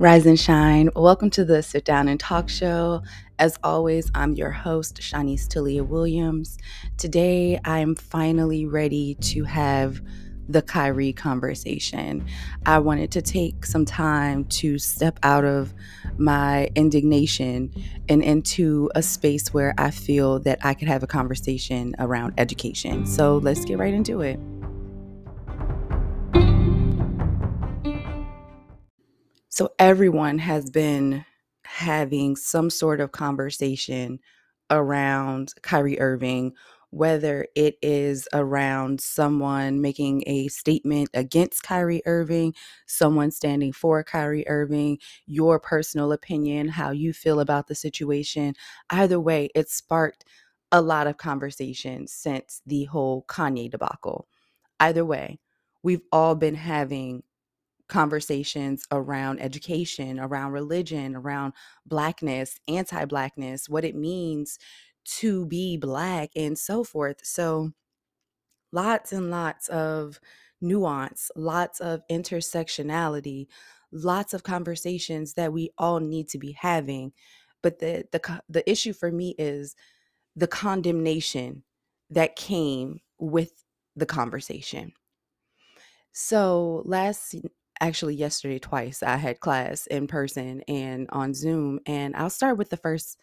Rise and shine. Welcome to the Sit Down and Talk Show. As always, I'm your host, Shanice Tillia Williams. Today, I'm finally ready to have the Kyrie conversation. I wanted to take some time to step out of my indignation and into a space where I feel that I could have a conversation around education. So let's get right into it. So everyone has been having some sort of conversation around Kyrie Irving, whether it is around someone making a statement against Kyrie Irving, someone standing for Kyrie Irving, your personal opinion, how you feel about the situation. Either way, it sparked a lot of conversation since the whole Kanye debacle. Either way, we've all been having conversations around education, around religion, around blackness, anti blackness, what it means to be black, and so forth. So, lots and lots of nuance, lots of intersectionality, lots of conversations that we all need to be having. But the the the issue for me is the condemnation that came with the conversation. So last actually yesterday twice I had class in person and on Zoom and I'll start with the first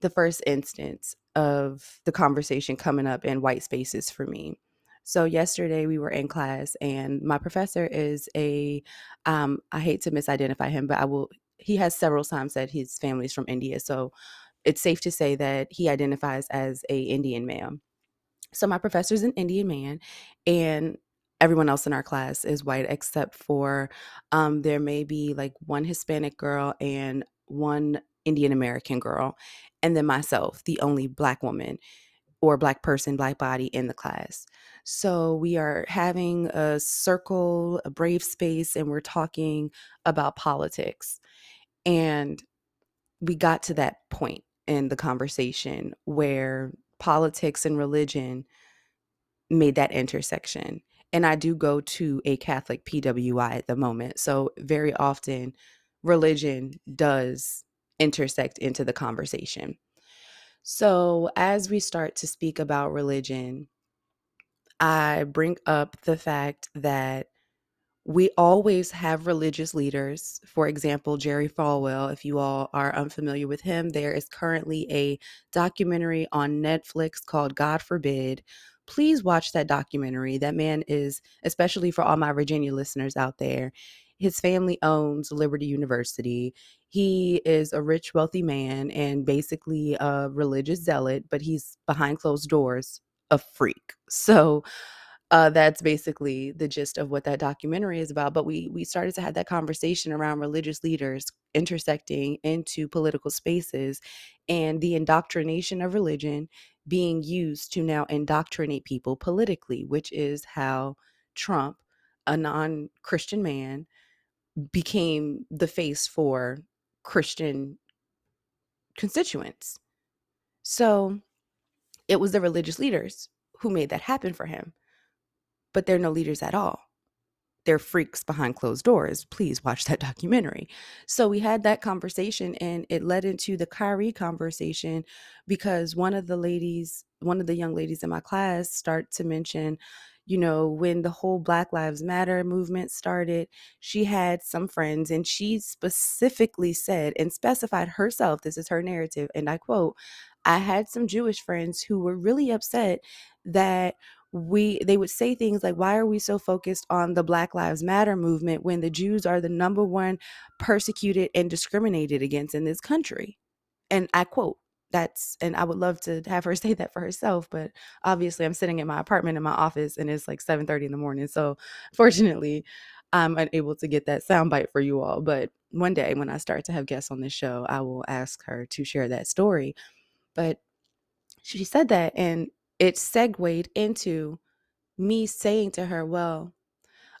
the first instance of the conversation coming up in white spaces for me. So yesterday we were in class and my professor is a um I hate to misidentify him but I will he has several times said his family's from India so it's safe to say that he identifies as a Indian man. So my professor's an Indian man and everyone else in our class is white except for um, there may be like one Hispanic girl and one Indian American girl, and then myself, the only black woman or black person, black body in the class. So we are having a circle, a brave space, and we're talking about politics. And we got to that point in the conversation where politics and religion made that intersection and I do go to a Catholic PWI at the moment. So very often religion does intersect into the conversation. So as we start to speak about religion, I bring up the fact that we always have religious leaders. For example, Jerry Falwell, if you all are unfamiliar with him, there is currently a documentary on Netflix called God Forbid, please watch that documentary. That man is, especially for all my Virginia listeners out there, his family owns Liberty University. He is a rich, wealthy man and basically a religious zealot, but he's behind closed doors a freak. So, uh, that's basically the gist of what that documentary is about. But we we started to have that conversation around religious leaders intersecting into political spaces and the indoctrination of religion being used to now indoctrinate people politically, which is how Trump, a non Christian man, became the face for Christian constituents. So it was the religious leaders who made that happen for him. But they're no leaders at all they're freaks behind closed doors. Please watch that documentary. So we had that conversation and it led into the Kyrie conversation because one of the ladies, one of the young ladies in my class start to mention, you know, when the whole Black Lives Matter movement started, she had some friends and she specifically said and specified herself, this is her narrative, and I quote, I had some Jewish friends who were really upset that we they would say things like why are we so focused on the black lives matter movement when the jews are the number one persecuted and discriminated against in this country? And i quote that's and i would love to have her say that for herself but obviously i'm sitting in my apartment in my office and it's like 7 30 in the morning so fortunately i'm unable to get that soundbite for you all but one day when i start to have guests on this show i will ask her to share that story. But she said that and it segued into me saying to her, Well,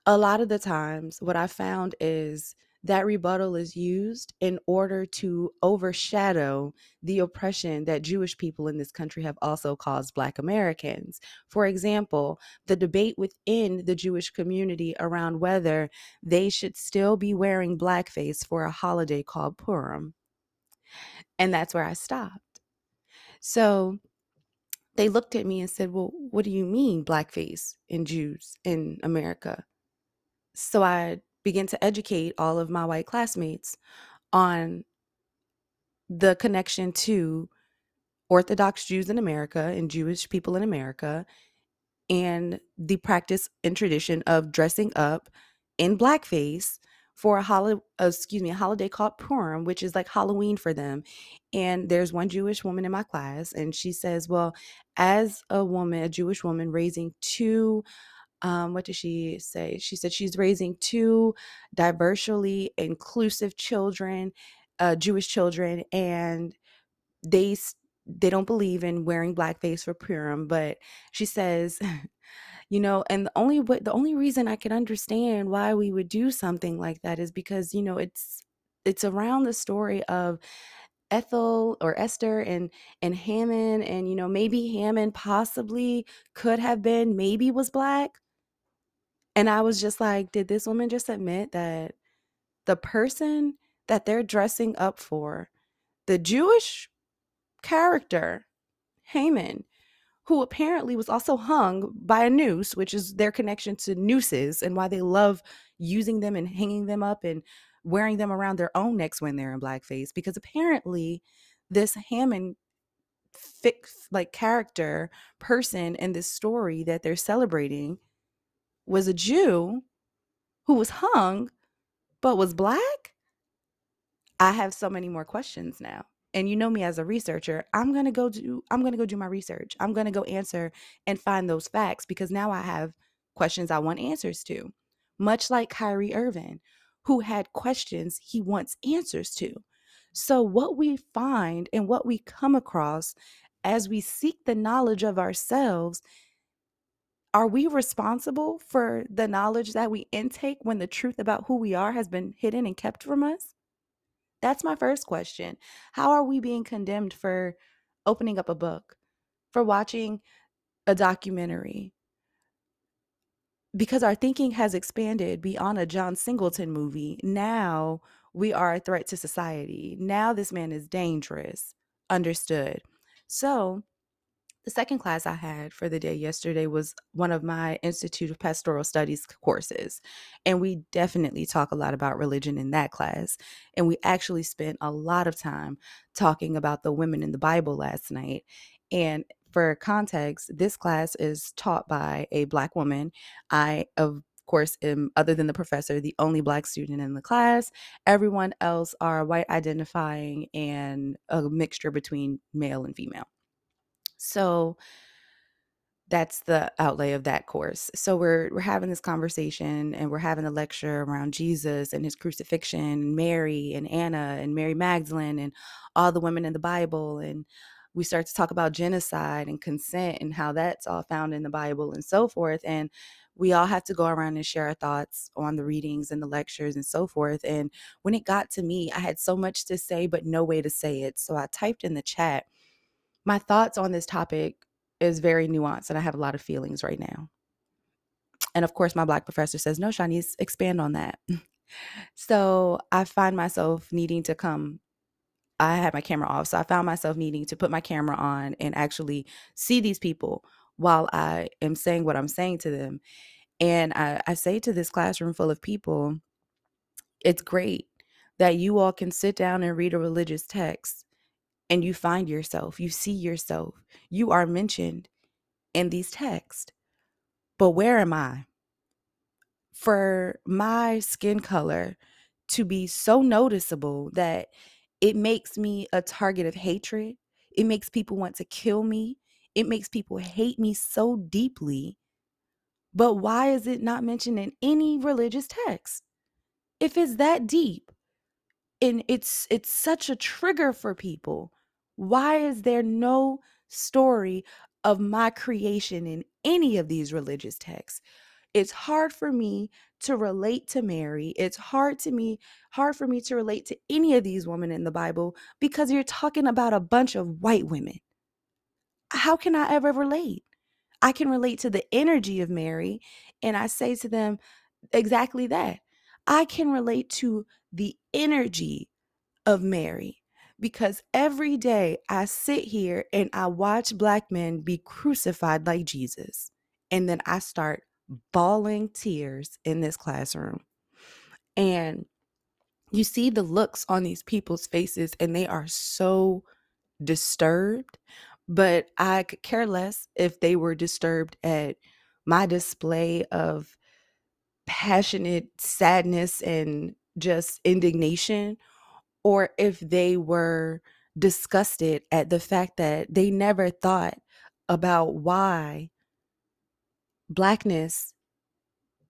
a lot of the times, what I found is that rebuttal is used in order to overshadow the oppression that Jewish people in this country have also caused Black Americans. For example, the debate within the Jewish community around whether they should still be wearing blackface for a holiday called Purim. And that's where I stopped. So they looked at me and said, Well, what do you mean blackface and Jews in America? So I began to educate all of my white classmates on the connection to Orthodox Jews in America and Jewish people in America and the practice and tradition of dressing up in blackface for a holiday excuse me a holiday called Purim which is like Halloween for them and there's one Jewish woman in my class and she says well as a woman a Jewish woman raising two um, what did she say? She said she's raising two diversely inclusive children, uh, Jewish children, and they they don't believe in wearing blackface for Purim. But she says, you know, and the only the only reason I can understand why we would do something like that is because you know it's it's around the story of Ethel or Esther and and Haman and you know maybe Haman possibly could have been maybe was black. And I was just like, did this woman just admit that the person that they're dressing up for, the Jewish character, Haman, who apparently was also hung by a noose, which is their connection to nooses and why they love using them and hanging them up and wearing them around their own necks when they're in blackface. Because apparently, this Hammond fix like character person in this story that they're celebrating was a Jew who was hung but was black? I have so many more questions now. And you know me as a researcher, I'm going to go do I'm going to go do my research. I'm going to go answer and find those facts because now I have questions I want answers to. Much like Kyrie Irving, who had questions he wants answers to. So what we find and what we come across as we seek the knowledge of ourselves are we responsible for the knowledge that we intake when the truth about who we are has been hidden and kept from us? That's my first question. How are we being condemned for opening up a book, for watching a documentary? Because our thinking has expanded beyond a John Singleton movie. Now we are a threat to society. Now this man is dangerous. Understood. So, the second class I had for the day yesterday was one of my Institute of Pastoral Studies courses. And we definitely talk a lot about religion in that class. And we actually spent a lot of time talking about the women in the Bible last night. And for context, this class is taught by a Black woman. I, of course, am, other than the professor, the only Black student in the class. Everyone else are white identifying and a mixture between male and female. So that's the outlay of that course. So we're we're having this conversation and we're having a lecture around Jesus and his crucifixion, and Mary and Anna and Mary Magdalene and all the women in the Bible and we start to talk about genocide and consent and how that's all found in the Bible and so forth and we all have to go around and share our thoughts on the readings and the lectures and so forth and when it got to me I had so much to say but no way to say it so I typed in the chat my thoughts on this topic is very nuanced and I have a lot of feelings right now. And of course, my black professor says, No, Shanice, expand on that. so I find myself needing to come. I had my camera off. So I found myself needing to put my camera on and actually see these people while I am saying what I'm saying to them. And I, I say to this classroom full of people, it's great that you all can sit down and read a religious text and you find yourself, you see yourself, you are mentioned in these texts. But where am I? For my skin color to be so noticeable that it makes me a target of hatred, it makes people want to kill me, it makes people hate me so deeply. But why is it not mentioned in any religious text? If it's that deep, and it's it's such a trigger for people why is there no story of my creation in any of these religious texts? it's hard for me to relate to Mary. It's hard to me, hard for me to relate to any of these women in the Bible because you're talking about a bunch of white women. How can I ever relate? I can relate to the energy of Mary, and I say to them exactly that. I can relate to the energy of Mary because every day I sit here and I watch black men be crucified like Jesus. And then I start bawling tears in this classroom. And you see the looks on these people's faces, and they are so disturbed. But I could care less if they were disturbed at my display of passionate sadness and just indignation, or if they were disgusted at the fact that they never thought about why blackness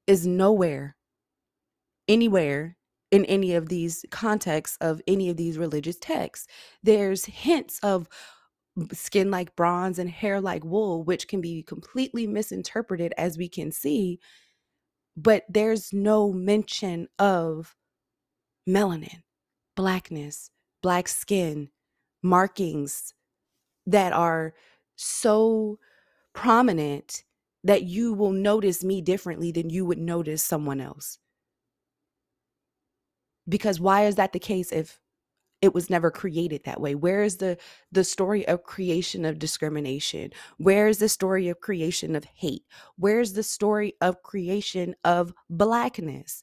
is nowhere, anywhere in any of these contexts of any of these religious texts. There's hints of skin like bronze and hair like wool, which can be completely misinterpreted as we can see, but there's no mention of melanin, blackness, black skin, markings that are so prominent that you will notice me differently than you would notice someone else. Because why is that the case if it was never created that way? Where is the the story of creation of discrimination? Where is the story of creation of hate? Where's the story of creation of blackness?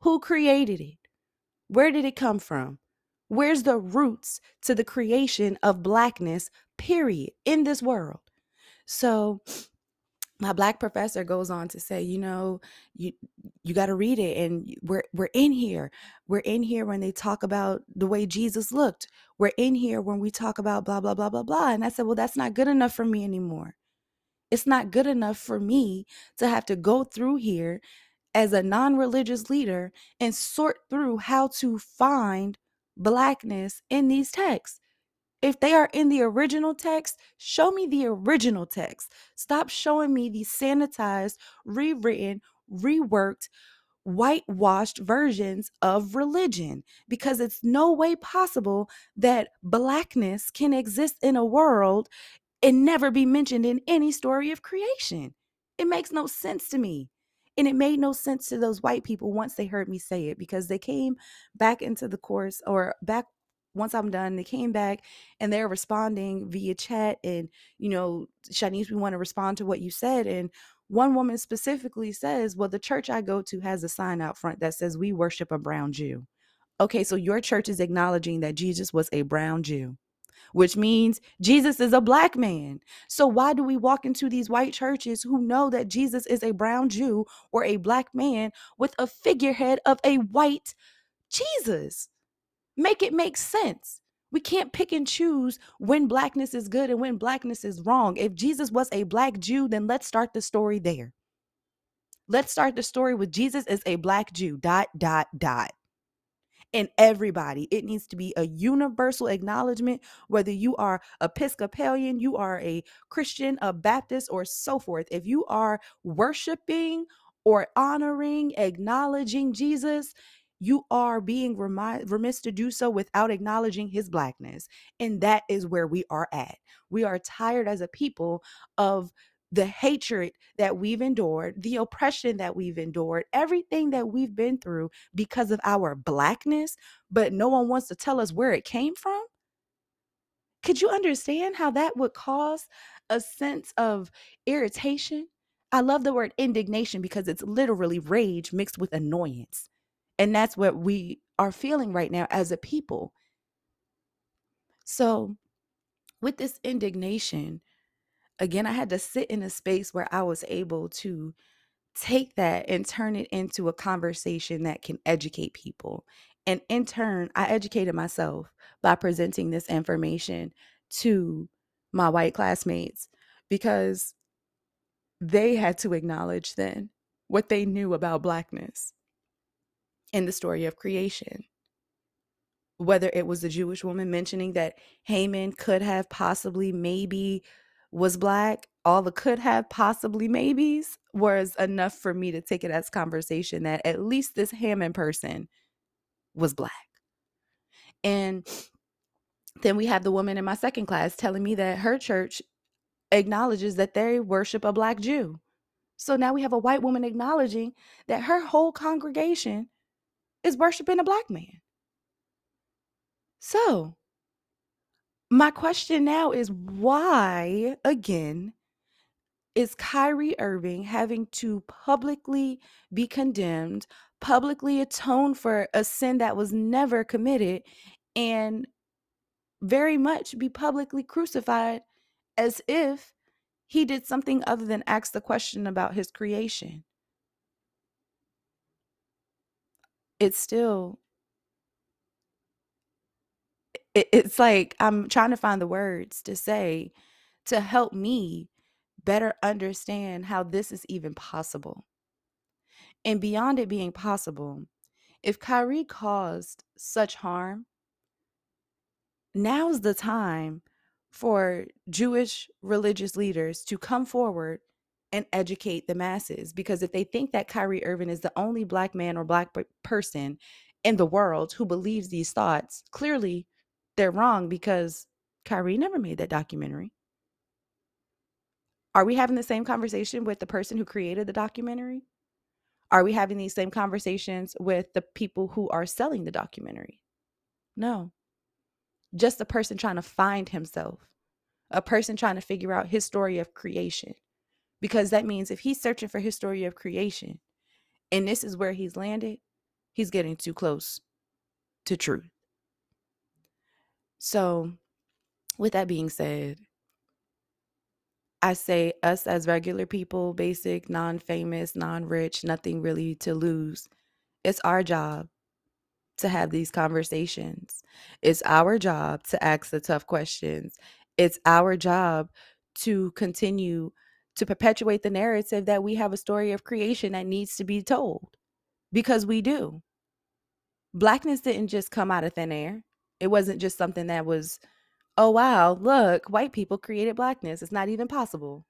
Who created it where did it come from? Where's the roots to the creation of blackness period in this world? So my black professor goes on to say you know you you got to read it and we're we're in here. We're in here when they talk about the way Jesus looked. We're in here when we talk about blah blah blah blah blah. And I said well that's not good enough for me anymore. It's not good enough for me to have to go through here as a non-religious leader and sort through how to find blackness in these texts if they are in the original text, show me the original text. Stop showing me the sanitized, rewritten, reworked, whitewashed versions of religion because it's no way possible that blackness can exist in a world and never be mentioned in any story of creation. It makes no sense to me. And it made no sense to those white people once they heard me say it because they came back into the course or back once I'm done, they came back and they're responding via chat. And, you know, Shanice, we want to respond to what you said. And one woman specifically says, Well, the church I go to has a sign out front that says, We worship a brown Jew. Okay, so your church is acknowledging that Jesus was a brown Jew, which means Jesus is a black man. So why do we walk into these white churches who know that Jesus is a brown Jew or a black man with a figurehead of a white Jesus? Make it make sense. We can't pick and choose when blackness is good and when blackness is wrong. If Jesus was a black Jew, then let's start the story there. Let's start the story with Jesus as a black Jew. Dot, dot, dot in everybody. It needs to be a universal acknowledgement, whether you are Episcopalian, you are a Christian, a Baptist, or so forth. If you are worshiping or honoring, acknowledging Jesus, you are being remiss to do so without acknowledging his blackness. And that is where we are at. We are tired as a people of the hatred that we've endured, the oppression that we've endured, everything that we've been through because of our blackness, but no one wants to tell us where it came from. Could you understand how that would cause a sense of irritation? I love the word indignation because it's literally rage mixed with annoyance. And that's what we are feeling right now as a people. So, with this indignation, again, I had to sit in a space where I was able to take that and turn it into a conversation that can educate people. And in turn, I educated myself by presenting this information to my white classmates because they had to acknowledge then what they knew about Blackness in the story of creation. Whether it was the Jewish woman mentioning that Haman could have possibly, maybe was black, all the could have possibly maybes was enough for me to take it as conversation that at least this Hammond person was black. And then we have the woman in my second class telling me that her church acknowledges that they worship a black Jew. So now we have a white woman acknowledging that her whole congregation is worshiping a black man. So, my question now is why, again, is Kyrie Irving having to publicly be condemned, publicly atone for a sin that was never committed, and very much be publicly crucified as if he did something other than ask the question about his creation? It's still it, it's like I'm trying to find the words to say to help me better understand how this is even possible. And beyond it being possible, if Kyrie caused such harm, now's the time for Jewish religious leaders to come forward and educate the masses. Because if they think that Kyrie Irving is the only black man or black person in the world who believes these thoughts, clearly they're wrong because Kyrie never made that documentary. Are we having the same conversation with the person who created the documentary? Are we having these same conversations with the people who are selling the documentary? No. Just a person trying to find himself, a person trying to figure out his story of creation. Because that means if he's searching for his story of creation and this is where he's landed, he's getting too close to truth. So, with that being said, I say us as regular people, basic, non famous, non rich, nothing really to lose. It's our job to have these conversations. It's our job to ask the tough questions. It's our job to continue to perpetuate the narrative that we have a story of creation that needs to be told because we do. Blackness didn't just come out of thin air. It wasn't just something that was, oh, wow, look, white people created blackness. It's not even possible.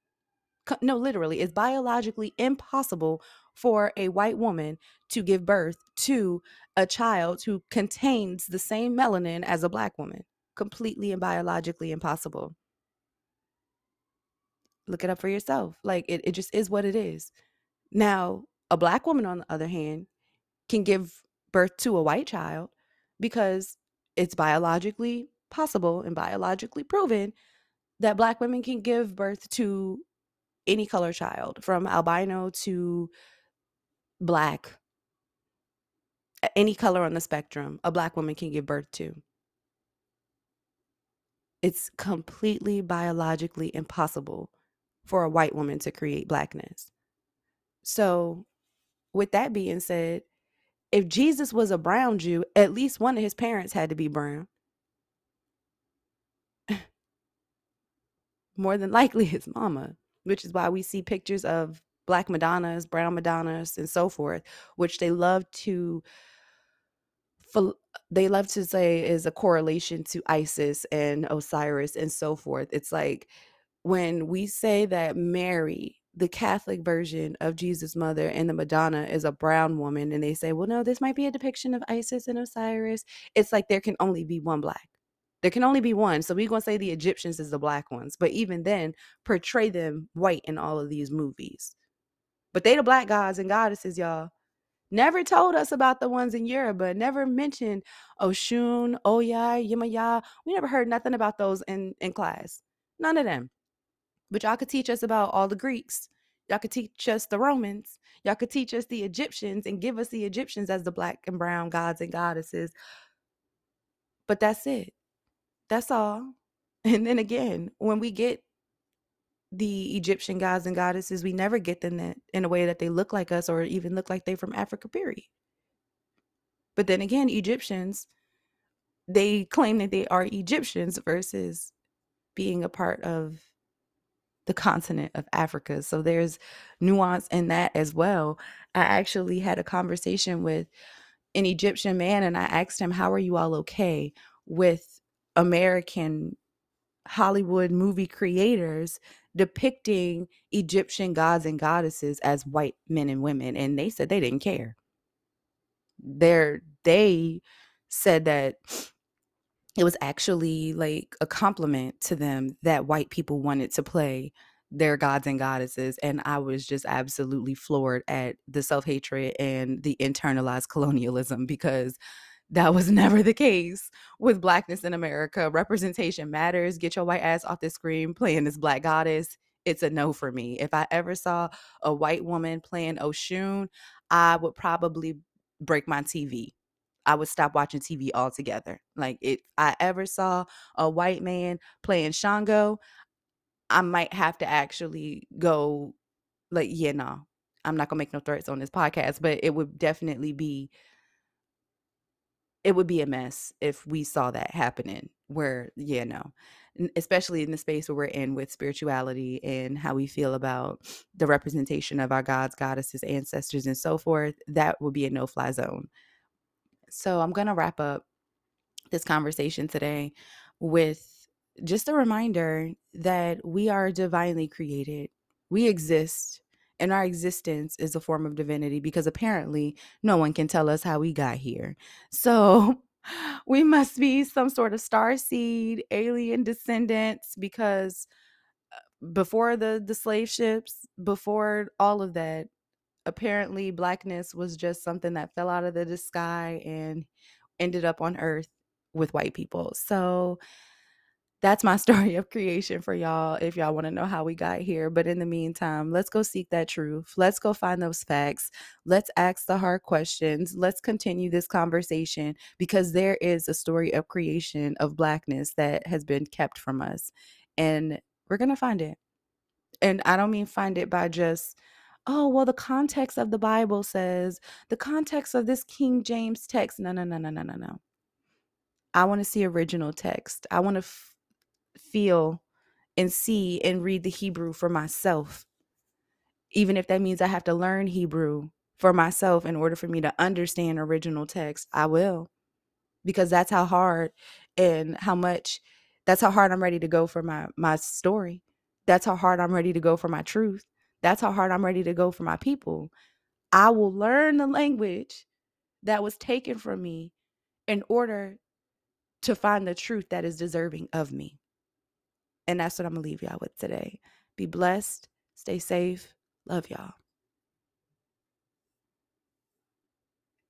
No, literally, it's biologically impossible for a white woman to give birth to a child who contains the same melanin as a black woman. Completely and biologically impossible. Look it up for yourself. Like it, it just is what it is. Now, a black woman, on the other hand, can give birth to a white child because it's biologically possible and biologically proven that black women can give birth to any color child from albino to black. Any color on the spectrum a black woman can give birth to. It's completely biologically impossible for a white woman to create blackness. So with that being said if Jesus was a brown Jew, at least one of his parents had to be brown. More than likely his mama, which is why we see pictures of black Madonnas, brown Madonnas, and so forth, which they love to they love to say is a correlation to Isis and Osiris and so forth. It's like when we say that Mary the Catholic version of Jesus' mother and the Madonna is a brown woman, and they say, well, no, this might be a depiction of Isis and Osiris. It's like there can only be one black. There can only be one. So we're going to say the Egyptians is the black ones. But even then, portray them white in all of these movies. But they the black gods and goddesses, y'all. Never told us about the ones in but never mentioned Oshun, Oya, Yemaya. We never heard nothing about those in, in class. None of them. But y'all could teach us about all the Greeks. Y'all could teach us the Romans. Y'all could teach us the Egyptians and give us the Egyptians as the black and brown gods and goddesses. But that's it. That's all. And then again, when we get the Egyptian gods and goddesses, we never get them that, in a way that they look like us or even look like they're from Africa, period. But then again, Egyptians, they claim that they are Egyptians versus being a part of the continent of Africa. So there's nuance in that as well. I actually had a conversation with an Egyptian man and I asked him, How are you all okay with American Hollywood movie creators depicting Egyptian gods and goddesses as white men and women and they said they didn't care. They're they said that it was actually like a compliment to them that white people wanted to play their gods and goddesses and I was just absolutely floored at the self-hatred and the internalized colonialism because that was never the case with blackness in America. Representation matters. Get your white ass off the screen playing this black goddess. It's a no for me. If I ever saw a white woman playing Oshun, I would probably break my TV. I would stop watching TV altogether. Like if I ever saw a white man playing Shango, I might have to actually go like, yeah, no. I'm not gonna make no threats on this podcast, but it would definitely be it would be a mess if we saw that happening where yeah no especially in the space where we're in with spirituality and how we feel about the representation of our gods goddesses ancestors and so forth that would be a no-fly zone so i'm going to wrap up this conversation today with just a reminder that we are divinely created we exist and our existence is a form of divinity because apparently no one can tell us how we got here. So we must be some sort of star seed, alien descendants because uh, before the the slave ships, before all of that, apparently blackness was just something that fell out of the sky and ended up on earth with white people. So that's my story of creation for y'all if y'all want to know how we got here. But in the meantime, let's go seek that truth. Let's go find those facts. Let's ask the hard questions. Let's continue this conversation because there is a story of creation of blackness that has been kept from us. And we're going to find it. And I don't mean find it by just oh, well, the context of the Bible says, the context of this King James text. No, no, no, no, no, no, no. I want to see original text. I want to f- feel and see and read the Hebrew for myself. Even if that means I have to learn Hebrew for myself in order for me to understand original text, I will. Because that's how hard and how much that's how hard I'm ready to go for my my story. That's how hard I'm ready to go for my truth. That's how hard I'm ready to go for my people. I will learn the language that was taken from me in order to find the truth that is deserving of me. And that's what I'm going to leave y'all with today. Be blessed, stay safe, love y'all.